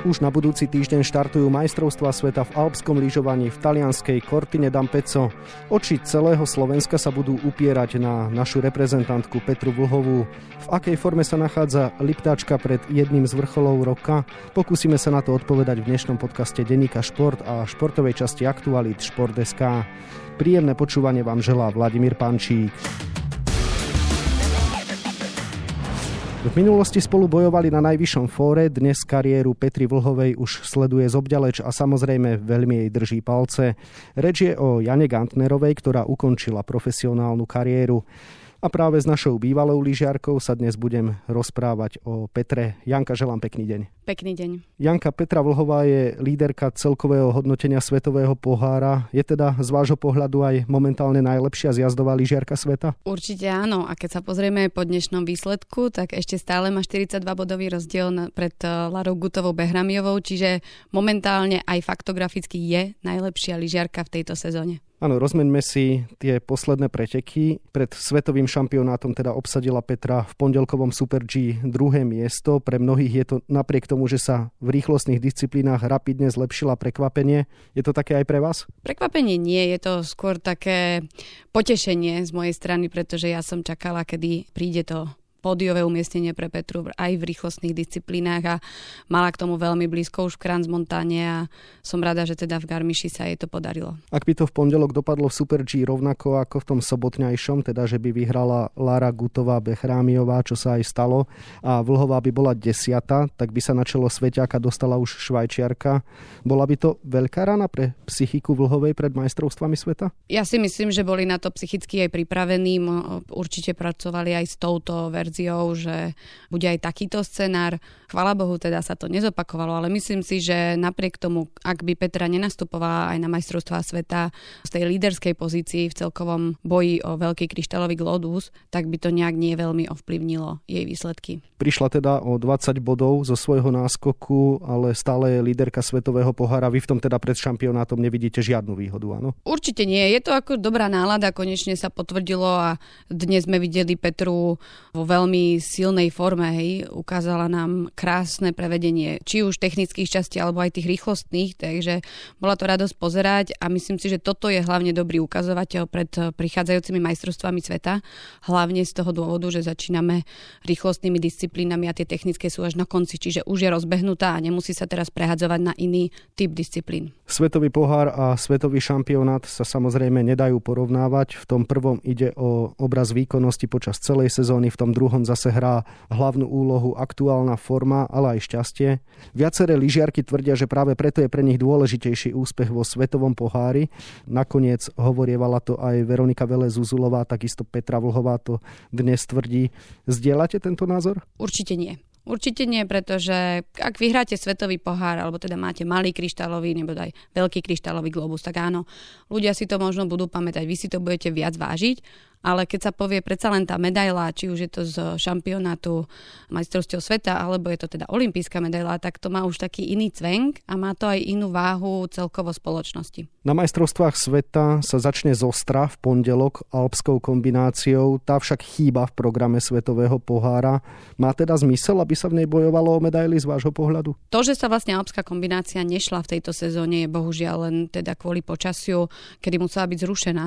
Už na budúci týždeň štartujú majstrovstvá sveta v alpskom lyžovaní v talianskej Cortine d'Ampezzo. Oči celého Slovenska sa budú upierať na našu reprezentantku Petru Vlhovú. V akej forme sa nachádza Liptáčka pred jedným z vrcholov roka? Pokúsime sa na to odpovedať v dnešnom podcaste Denika Šport a športovej časti Aktualit Šport.sk. Príjemné počúvanie vám želá Vladimír Pančík. V minulosti spolu bojovali na najvyššom fóre, dnes kariéru Petri Vlhovej už sleduje z obďaleč a samozrejme veľmi jej drží palce. Reč je o Jane Gantnerovej, ktorá ukončila profesionálnu kariéru. A práve s našou bývalou lyžiarkou sa dnes budem rozprávať o Petre. Janka, želám pekný deň. Pekný deň. Janka Petra Vlhová je líderka celkového hodnotenia Svetového pohára. Je teda z vášho pohľadu aj momentálne najlepšia zjazdová lyžiarka sveta? Určite áno. A keď sa pozrieme po dnešnom výsledku, tak ešte stále má 42 bodový rozdiel pred eh, Larou Gutovou Behramiovou, čiže momentálne aj faktograficky je najlepšia lyžiarka v tejto sezóne. Áno, rozmeňme si tie posledné preteky. Pred svetovým šampionátom teda obsadila Petra v pondelkovom Super G druhé miesto. Pre mnohých je to napriek tomu, že sa v rýchlostných disciplínach rapidne zlepšila prekvapenie. Je to také aj pre vás? Prekvapenie nie, je to skôr také potešenie z mojej strany, pretože ja som čakala, kedy príde to pódiové umiestnenie pre Petru aj v rýchlostných disciplínach a mala k tomu veľmi blízko už v Kranzmontáne a som rada, že teda v Garmiši sa jej to podarilo. Ak by to v pondelok dopadlo v Super G rovnako ako v tom sobotňajšom, teda že by vyhrala Lara Gutová Bechrámiová, čo sa aj stalo, a Vlhová by bola desiata, tak by sa na čelo Sveťáka dostala už Švajčiarka. Bola by to veľká rana pre psychiku Vlhovej pred majstrovstvami sveta? Ja si myslím, že boli na to psychicky aj pripravení, určite pracovali aj s touto verziou verziou, že bude aj takýto scenár. Chvala Bohu, teda sa to nezopakovalo, ale myslím si, že napriek tomu, ak by Petra nenastupovala aj na majstrovstvá sveta z tej líderskej pozícii v celkovom boji o veľký kryštálový globus, tak by to nejak nie veľmi ovplyvnilo jej výsledky. Prišla teda o 20 bodov zo svojho náskoku, ale stále je líderka svetového pohára. Vy v tom teda pred šampionátom nevidíte žiadnu výhodu, áno? Určite nie. Je to ako dobrá nálada, konečne sa potvrdilo a dnes sme videli Petru vo veľmi veľmi silnej forme, hej, ukázala nám krásne prevedenie, či už technických častí, alebo aj tých rýchlostných, takže bola to radosť pozerať a myslím si, že toto je hlavne dobrý ukazovateľ pred prichádzajúcimi majstrovstvami sveta, hlavne z toho dôvodu, že začíname rýchlostnými disciplínami a tie technické sú až na konci, čiže už je rozbehnutá a nemusí sa teraz prehadzovať na iný typ disciplín. Svetový pohár a svetový šampionát sa samozrejme nedajú porovnávať. V tom prvom ide o obraz výkonnosti počas celej sezóny, v tom druhom zase hrá hlavnú úlohu aktuálna forma, ale aj šťastie. Viaceré lyžiarky tvrdia, že práve preto je pre nich dôležitejší úspech vo svetovom pohári. Nakoniec hovorievala to aj Veronika Vele Zuzulová, takisto Petra Vlhová to dnes tvrdí. Zdieľate tento názor? Určite nie. Určite nie, pretože ak vyhráte svetový pohár, alebo teda máte malý kryštálový, nebo aj veľký kryštálový globus, tak áno, ľudia si to možno budú pamätať, vy si to budete viac vážiť, ale keď sa povie predsa len tá medaila, či už je to z šampionátu majstrovstiev sveta, alebo je to teda olimpijská medaila, tak to má už taký iný cvenk a má to aj inú váhu celkovo spoločnosti. Na majstrovstvách sveta sa začne zostra v pondelok alpskou kombináciou, tá však chýba v programe Svetového pohára. Má teda zmysel, aby sa v nej bojovalo o medaily z vášho pohľadu? To, že sa vlastne alpská kombinácia nešla v tejto sezóne je bohužiaľ len teda kvôli počasiu, kedy musela byť zrušená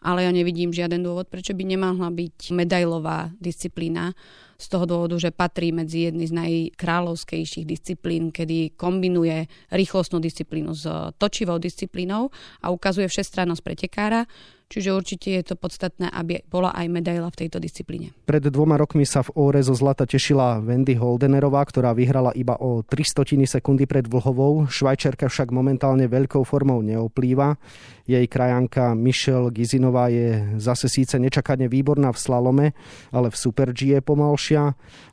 ale ja nevidím žiaden dôvod, prečo by nemohla byť medailová disciplína z toho dôvodu, že patrí medzi jedny z najkráľovskejších disciplín, kedy kombinuje rýchlostnú disciplínu s točivou disciplínou a ukazuje všestrannosť pretekára, Čiže určite je to podstatné, aby bola aj medaila v tejto disciplíne. Pred dvoma rokmi sa v Óre zo zlata tešila Wendy Holdenerová, ktorá vyhrala iba o 300 sekundy pred Vlhovou. Švajčerka však momentálne veľkou formou neoplýva. Jej krajanka Michelle Gizinová je zase síce nečakane výborná v slalome, ale v Super G je pomalšia.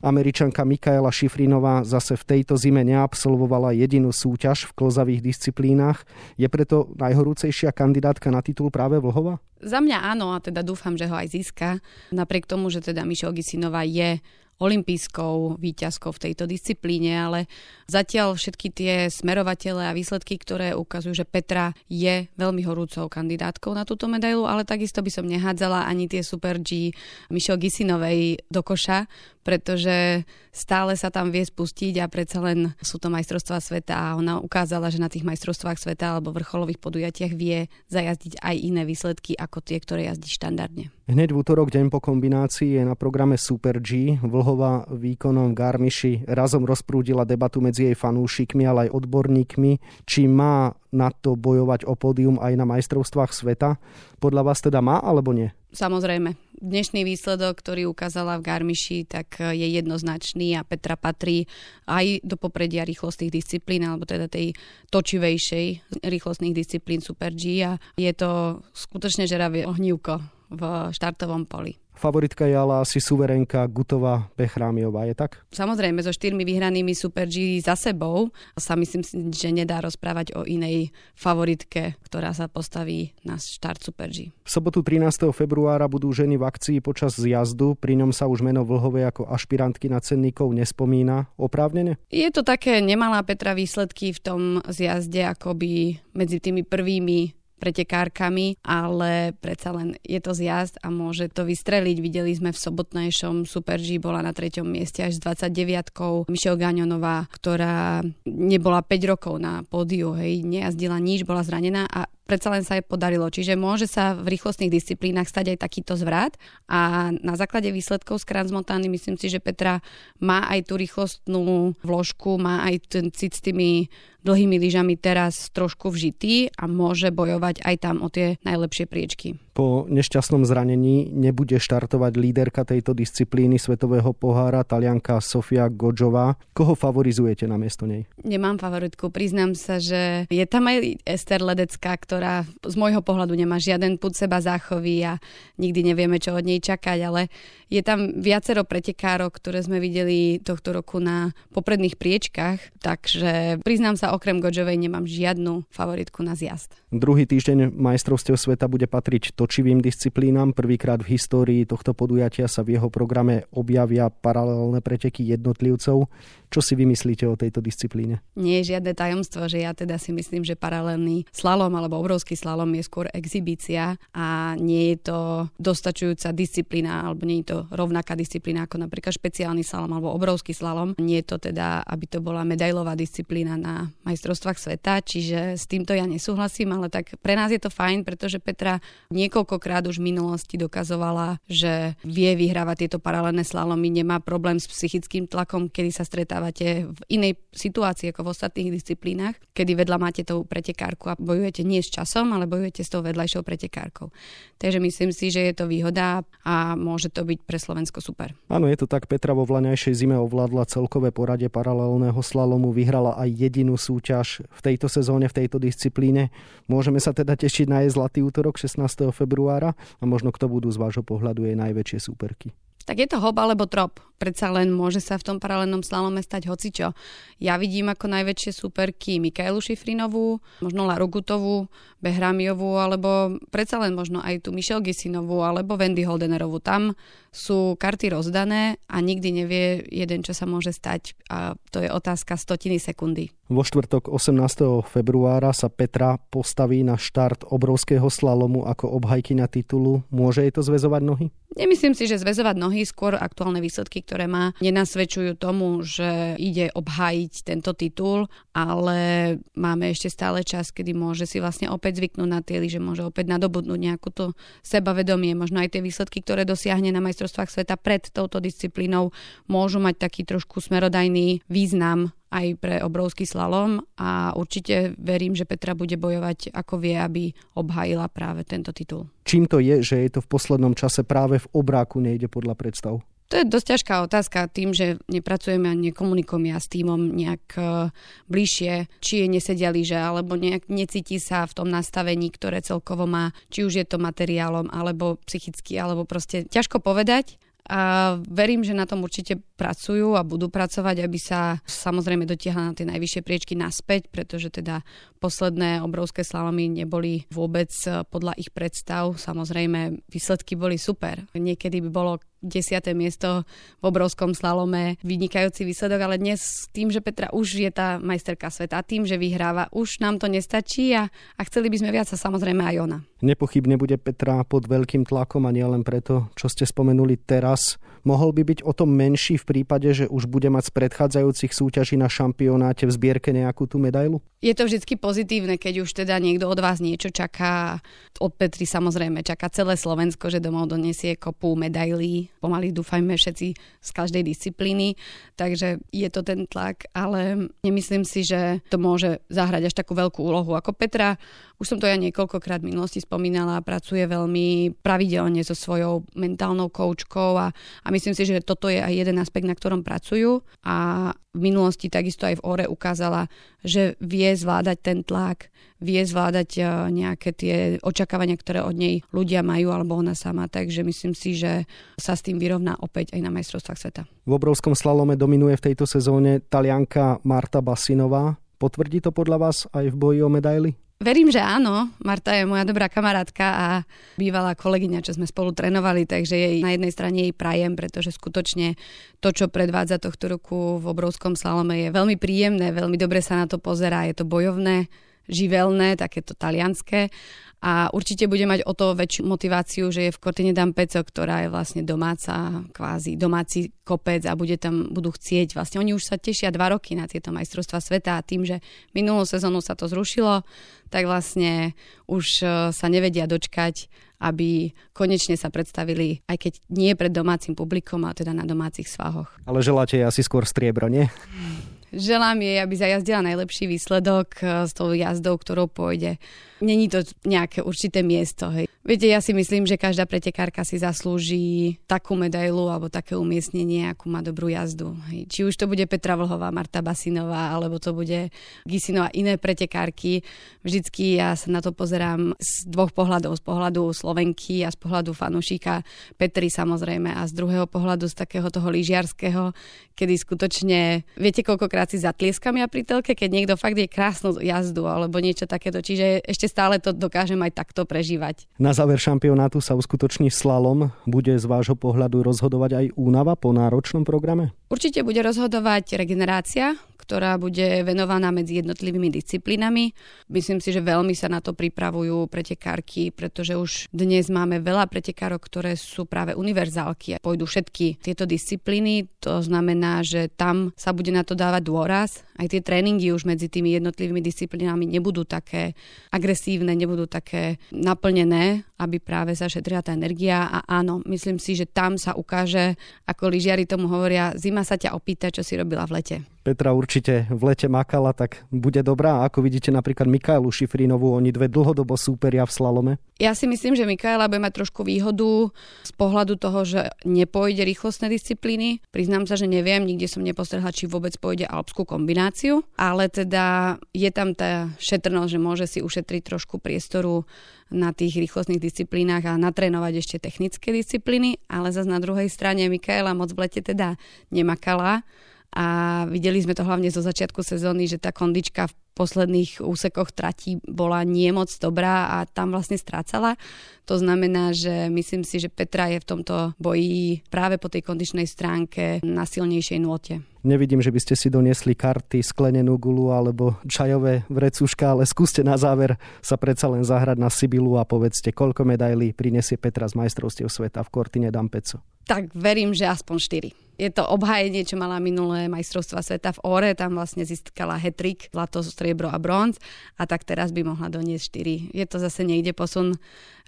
Američanka Mikaela Šifrinová zase v tejto zime neabsolvovala jedinú súťaž v klozavých disciplínach. Je preto najhorúcejšia kandidátka na titul práve Vlhova? Za mňa áno a teda dúfam, že ho aj získa. Napriek tomu, že teda Mišo Gisinová je olimpijskou výťazkou v tejto disciplíne, ale zatiaľ všetky tie smerovatele a výsledky, ktoré ukazujú, že Petra je veľmi horúcou kandidátkou na túto medailu, ale takisto by som nehádzala ani tie Super G Michelle Gisinovej do koša, pretože stále sa tam vie spustiť a predsa len sú to majstrovstvá sveta a ona ukázala, že na tých majstrovstvách sveta alebo vrcholových podujatiach vie zajazdiť aj iné výsledky ako tie, ktoré jazdí štandardne. Hneď v útorok, deň po kombinácii, je na programe Super G. Vlhová výkonom Garmiši razom rozprúdila debatu medzi jej fanúšikmi, ale aj odborníkmi, či má na to bojovať o pódium aj na majstrovstvách sveta. Podľa vás teda má alebo nie? Samozrejme. Dnešný výsledok, ktorý ukázala v Garmiši, tak je jednoznačný a Petra patrí aj do popredia rýchlostných disciplín, alebo teda tej točivejšej rýchlostných disciplín Super G a je to skutočne žeravé ohnívko v štartovom poli. Favoritka je ale asi suverenka Gutová Pechrámiová, je tak? Samozrejme, so štyrmi vyhranými Super G za sebou sa myslím, že nedá rozprávať o inej favoritke, ktorá sa postaví na štart Super G. V sobotu 13. februára budú ženy v akcii počas zjazdu, pri ňom sa už meno Vlhovej ako ašpirantky na cenníkov nespomína. Oprávnene? Je to také nemalá Petra výsledky v tom zjazde, akoby medzi tými prvými pretekárkami, ale predsa len je to zjazd a môže to vystreliť. Videli sme v sobotnejšom Super G bola na treťom mieste až s 29 Michelle Gagnonová, ktorá nebola 5 rokov na pódiu, hej, nejazdila nič, bola zranená a predsa len sa jej podarilo. Čiže môže sa v rýchlostných disciplínach stať aj takýto zvrat a na základe výsledkov z Transmontány myslím si, že Petra má aj tú rýchlostnú vložku, má aj ten cit s tými dlhými lyžami teraz trošku vžitý a môže bojovať aj tam o tie najlepšie priečky. Po nešťastnom zranení nebude štartovať líderka tejto disciplíny Svetového pohára, talianka Sofia Godžová. Koho favorizujete na miesto nej? Nemám favoritku. Priznám sa, že je tam aj Ester Ledecká, ktorá z môjho pohľadu nemá žiaden put seba záchový a nikdy nevieme, čo od nej čakať, ale je tam viacero pretekárok, ktoré sme videli tohto roku na popredných priečkach, takže priznám sa, okrem Godžovej nemám žiadnu favoritku na zjazd. Druhý týždeň majstrovstiev sveta bude patriť to točivým disciplínam. Prvýkrát v histórii tohto podujatia sa v jeho programe objavia paralelné preteky jednotlivcov. Čo si vymyslíte o tejto disciplíne? Nie je žiadne tajomstvo, že ja teda si myslím, že paralelný slalom alebo obrovský slalom je skôr exhibícia a nie je to dostačujúca disciplína alebo nie je to rovnaká disciplína ako napríklad špeciálny slalom alebo obrovský slalom. Nie je to teda, aby to bola medailová disciplína na majstrovstvách sveta, čiže s týmto ja nesúhlasím, ale tak pre nás je to fajn, pretože Petra niekoľkokrát už v minulosti dokazovala, že vie vyhrávať tieto paralelné slalomy, nemá problém s psychickým tlakom, kedy sa stretá stávate v inej situácii ako v ostatných disciplínach, kedy vedľa máte tú pretekárku a bojujete nie s časom, ale bojujete s tou vedľajšou pretekárkou. Takže myslím si, že je to výhoda a môže to byť pre Slovensko super. Áno, je to tak. Petra vo vlaňajšej zime ovládla celkové poradie paralelného slalomu, vyhrala aj jedinú súťaž v tejto sezóne, v tejto disciplíne. Môžeme sa teda tešiť na jej zlatý útorok 16. februára a možno kto budú z vášho pohľadu jej najväčšie súperky. Tak je to hop alebo trop predsa len môže sa v tom paralelnom slalome stať hocičo. Ja vidím ako najväčšie superky Mikaelu Šifrinovú, možno Laru Gutovú, Behramiovú, alebo predsa len možno aj tú Michelle Gisinovú, alebo Wendy Holdenerovú. Tam sú karty rozdané a nikdy nevie jeden, čo sa môže stať a to je otázka stotiny sekundy. Vo štvrtok 18. februára sa Petra postaví na štart obrovského slalomu ako obhajkyňa titulu. Môže jej to zväzovať nohy? Nemyslím si, že zväzovať nohy, skôr aktuálne výsledky, ktoré má, nenasvedčujú tomu, že ide obhájiť tento titul, ale máme ešte stále čas, kedy môže si vlastne opäť zvyknúť na tie že môže opäť nadobudnúť nejakú to sebavedomie, možno aj tie výsledky, ktoré dosiahne na majstrovstvách sveta pred touto disciplínou, môžu mať taký trošku smerodajný význam aj pre obrovský slalom a určite verím, že Petra bude bojovať ako vie, aby obhajila práve tento titul. Čím to je, že je to v poslednom čase práve v obráku nejde podľa predstav? To je dosť ťažká otázka tým, že nepracujeme a nekomunikujeme ja s týmom nejak uh, bližšie, či je nesedia lyže, alebo nejak necíti sa v tom nastavení, ktoré celkovo má, či už je to materiálom, alebo psychicky, alebo proste ťažko povedať a verím, že na tom určite pracujú a budú pracovať, aby sa samozrejme dotiahla na tie najvyššie priečky naspäť, pretože teda posledné obrovské slalomy neboli vôbec podľa ich predstav. Samozrejme, výsledky boli super. Niekedy by bolo desiate miesto v obrovskom slalome, vynikajúci výsledok, ale dnes tým, že Petra už je tá majsterka sveta, tým, že vyhráva, už nám to nestačí a, a chceli by sme viac a samozrejme aj ona. Nepochybne bude Petra pod veľkým tlakom a nielen preto, čo ste spomenuli teraz. Mohol by byť o tom menší v prípade, že už bude mať z predchádzajúcich súťaží na šampionáte v zbierke nejakú tú medailu? Je to vždy pozitívne, keď už teda niekto od vás niečo čaká. Od Petry samozrejme čaká celé Slovensko, že domov donesie kopu medailí. Pomaly dúfajme všetci z každej disciplíny. Takže je to ten tlak, ale nemyslím si, že to môže zahrať až takú veľkú úlohu ako Petra. Už som to ja niekoľkokrát v minulosti spomínala, pracuje veľmi pravidelne so svojou mentálnou koučkou a, a myslím si, že toto je aj jeden aspekt, na ktorom pracujú a v minulosti takisto aj v ORE ukázala, že vie zvládať ten tlak, vie zvládať e, nejaké tie očakávania, ktoré od nej ľudia majú alebo ona sama, takže myslím si, že sa s tým vyrovná opäť aj na majstrovstvách sveta. V obrovskom slalome dominuje v tejto sezóne talianka Marta Basinová. Potvrdí to podľa vás aj v boji o medaily? Verím, že áno. Marta je moja dobrá kamarátka a bývalá kolegyňa, čo sme spolu trénovali, takže jej na jednej strane jej prajem, pretože skutočne to, čo predvádza tohto roku v obrovskom slalome je veľmi príjemné, veľmi dobre sa na to pozerá, je to bojovné, živelné, takéto talianské a určite bude mať o to väčšiu motiváciu, že je v Cortine d'Ampezzo, ktorá je vlastne domáca, kvázi domáci kopec a bude tam, budú chcieť, vlastne oni už sa tešia dva roky na tieto majstrovstvá sveta a tým, že minulú sezónu sa to zrušilo, tak vlastne už e, sa nevedia dočkať, aby konečne sa predstavili, aj keď nie pred domácim publikom, a teda na domácich svahoch. Ale želáte asi skôr striebro, nie? Želám jej, aby zajazdila najlepší výsledok e, s tou jazdou, ktorou pôjde Není to nejaké určité miesto. Hej. Viete, ja si myslím, že každá pretekárka si zaslúži takú medailu alebo také umiestnenie, akú má dobrú jazdu. Hej. Či už to bude Petra Vlhová, Marta Basinová, alebo to bude Gisino a iné pretekárky. Vždycky ja sa na to pozerám z dvoch pohľadov. Z pohľadu Slovenky a z pohľadu fanúšika Petri samozrejme a z druhého pohľadu z takého toho lyžiarského, kedy skutočne, viete, koľkokrát si zatlieskam ja pri telke, keď niekto fakt je krásnu jazdu alebo niečo takéto. Čiže ešte stále to dokážem aj takto prežívať. Na záver šampionátu sa uskutoční slalom. Bude z vášho pohľadu rozhodovať aj únava po náročnom programe? Určite bude rozhodovať regenerácia, ktorá bude venovaná medzi jednotlivými disciplínami. Myslím si, že veľmi sa na to pripravujú pretekárky, pretože už dnes máme veľa pretekárok, ktoré sú práve univerzálky a pôjdu všetky tieto disciplíny. To znamená, že tam sa bude na to dávať dôraz. Aj tie tréningy už medzi tými jednotlivými disciplínami nebudú také agresívne, nebudú také naplnené, aby práve sa šetrila tá energia. A áno, myslím si, že tam sa ukáže, ako lyžiari tomu hovoria, zima sa ťa opýta, čo si robila v lete. Petra určite v lete makala, tak bude dobrá. Ako vidíte napríklad Mikailu Šifrinovú, oni dve dlhodobo súperia v slalome? Ja si myslím, že Mikaela bude mať trošku výhodu z pohľadu toho, že nepôjde rýchlostné disciplíny. Priznám sa, že neviem, nikde som nepostrhla, či vôbec pôjde alpskú kombináciu, ale teda je tam tá šetrnosť, že môže si ušetriť trošku priestoru na tých rýchlostných disciplínach a natrénovať ešte technické disciplíny, ale zase na druhej strane Mikaela moc v lete teda nemakala a videli sme to hlavne zo začiatku sezóny, že tá kondička v posledných úsekoch tratí bola nie moc dobrá a tam vlastne strácala. To znamená, že myslím si, že Petra je v tomto boji práve po tej kondičnej stránke na silnejšej nôte. Nevidím, že by ste si doniesli karty, sklenenú gulu alebo čajové vrecuška, ale skúste na záver sa predsa len zahrať na Sibilu a povedzte, koľko medailí prinesie Petra z majstrovstiev sveta v Cortine d'Ampezzo. Tak verím, že aspoň 4 je to obhájenie, čo mala minulé majstrovstva sveta v Ore, tam vlastne získala hetrik, zlato, striebro a bronz a tak teraz by mohla doniesť 4. Je to zase niekde posun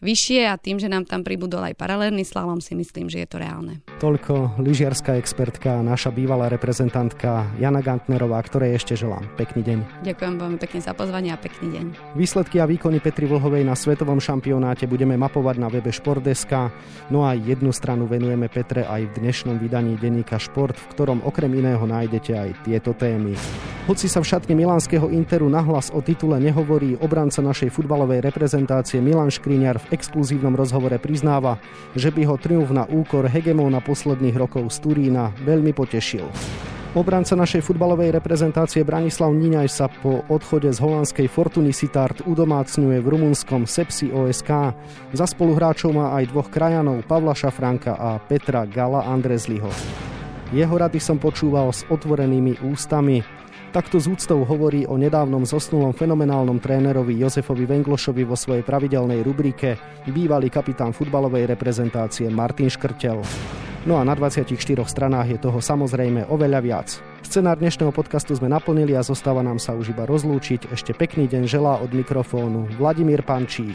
vyššie a tým, že nám tam pribudol aj paralelný slalom, si myslím, že je to reálne. Toľko lyžiarská expertka, naša bývalá reprezentantka Jana Gantnerová, ktorej ešte želám. Pekný deň. Ďakujem veľmi pekne za pozvanie a pekný deň. Výsledky a výkony Petri Vlhovej na svetovom šampionáte budeme mapovať na webe Športdeska, no a jednu stranu venujeme Petre aj v dnešnom vydaní denníka Šport, v ktorom okrem iného nájdete aj tieto témy. Hoci sa v šatne milánskeho Interu nahlas o titule nehovorí, obranca našej futbalovej reprezentácie Milan Škriňar v exkluzívnom rozhovore priznáva, že by ho triumf na úkor hegemóna posledných rokov z Turína veľmi potešil. Obranca našej futbalovej reprezentácie Branislav Níňaj sa po odchode z holandskej Fortuny Sitart udomácňuje v rumunskom Sepsi OSK. Za spoluhráčov má aj dvoch krajanov Pavla Šafranka a Petra Gala Andrezliho. Jeho rady som počúval s otvorenými ústami. Takto z úctou hovorí o nedávnom zosnulom fenomenálnom trénerovi Jozefovi Venglošovi vo svojej pravidelnej rubrike bývalý kapitán futbalovej reprezentácie Martin Škrtel. No a na 24 stranách je toho samozrejme oveľa viac. Scenár dnešného podcastu sme naplnili a zostáva nám sa už iba rozlúčiť. Ešte pekný deň želá od mikrofónu Vladimír Pančík.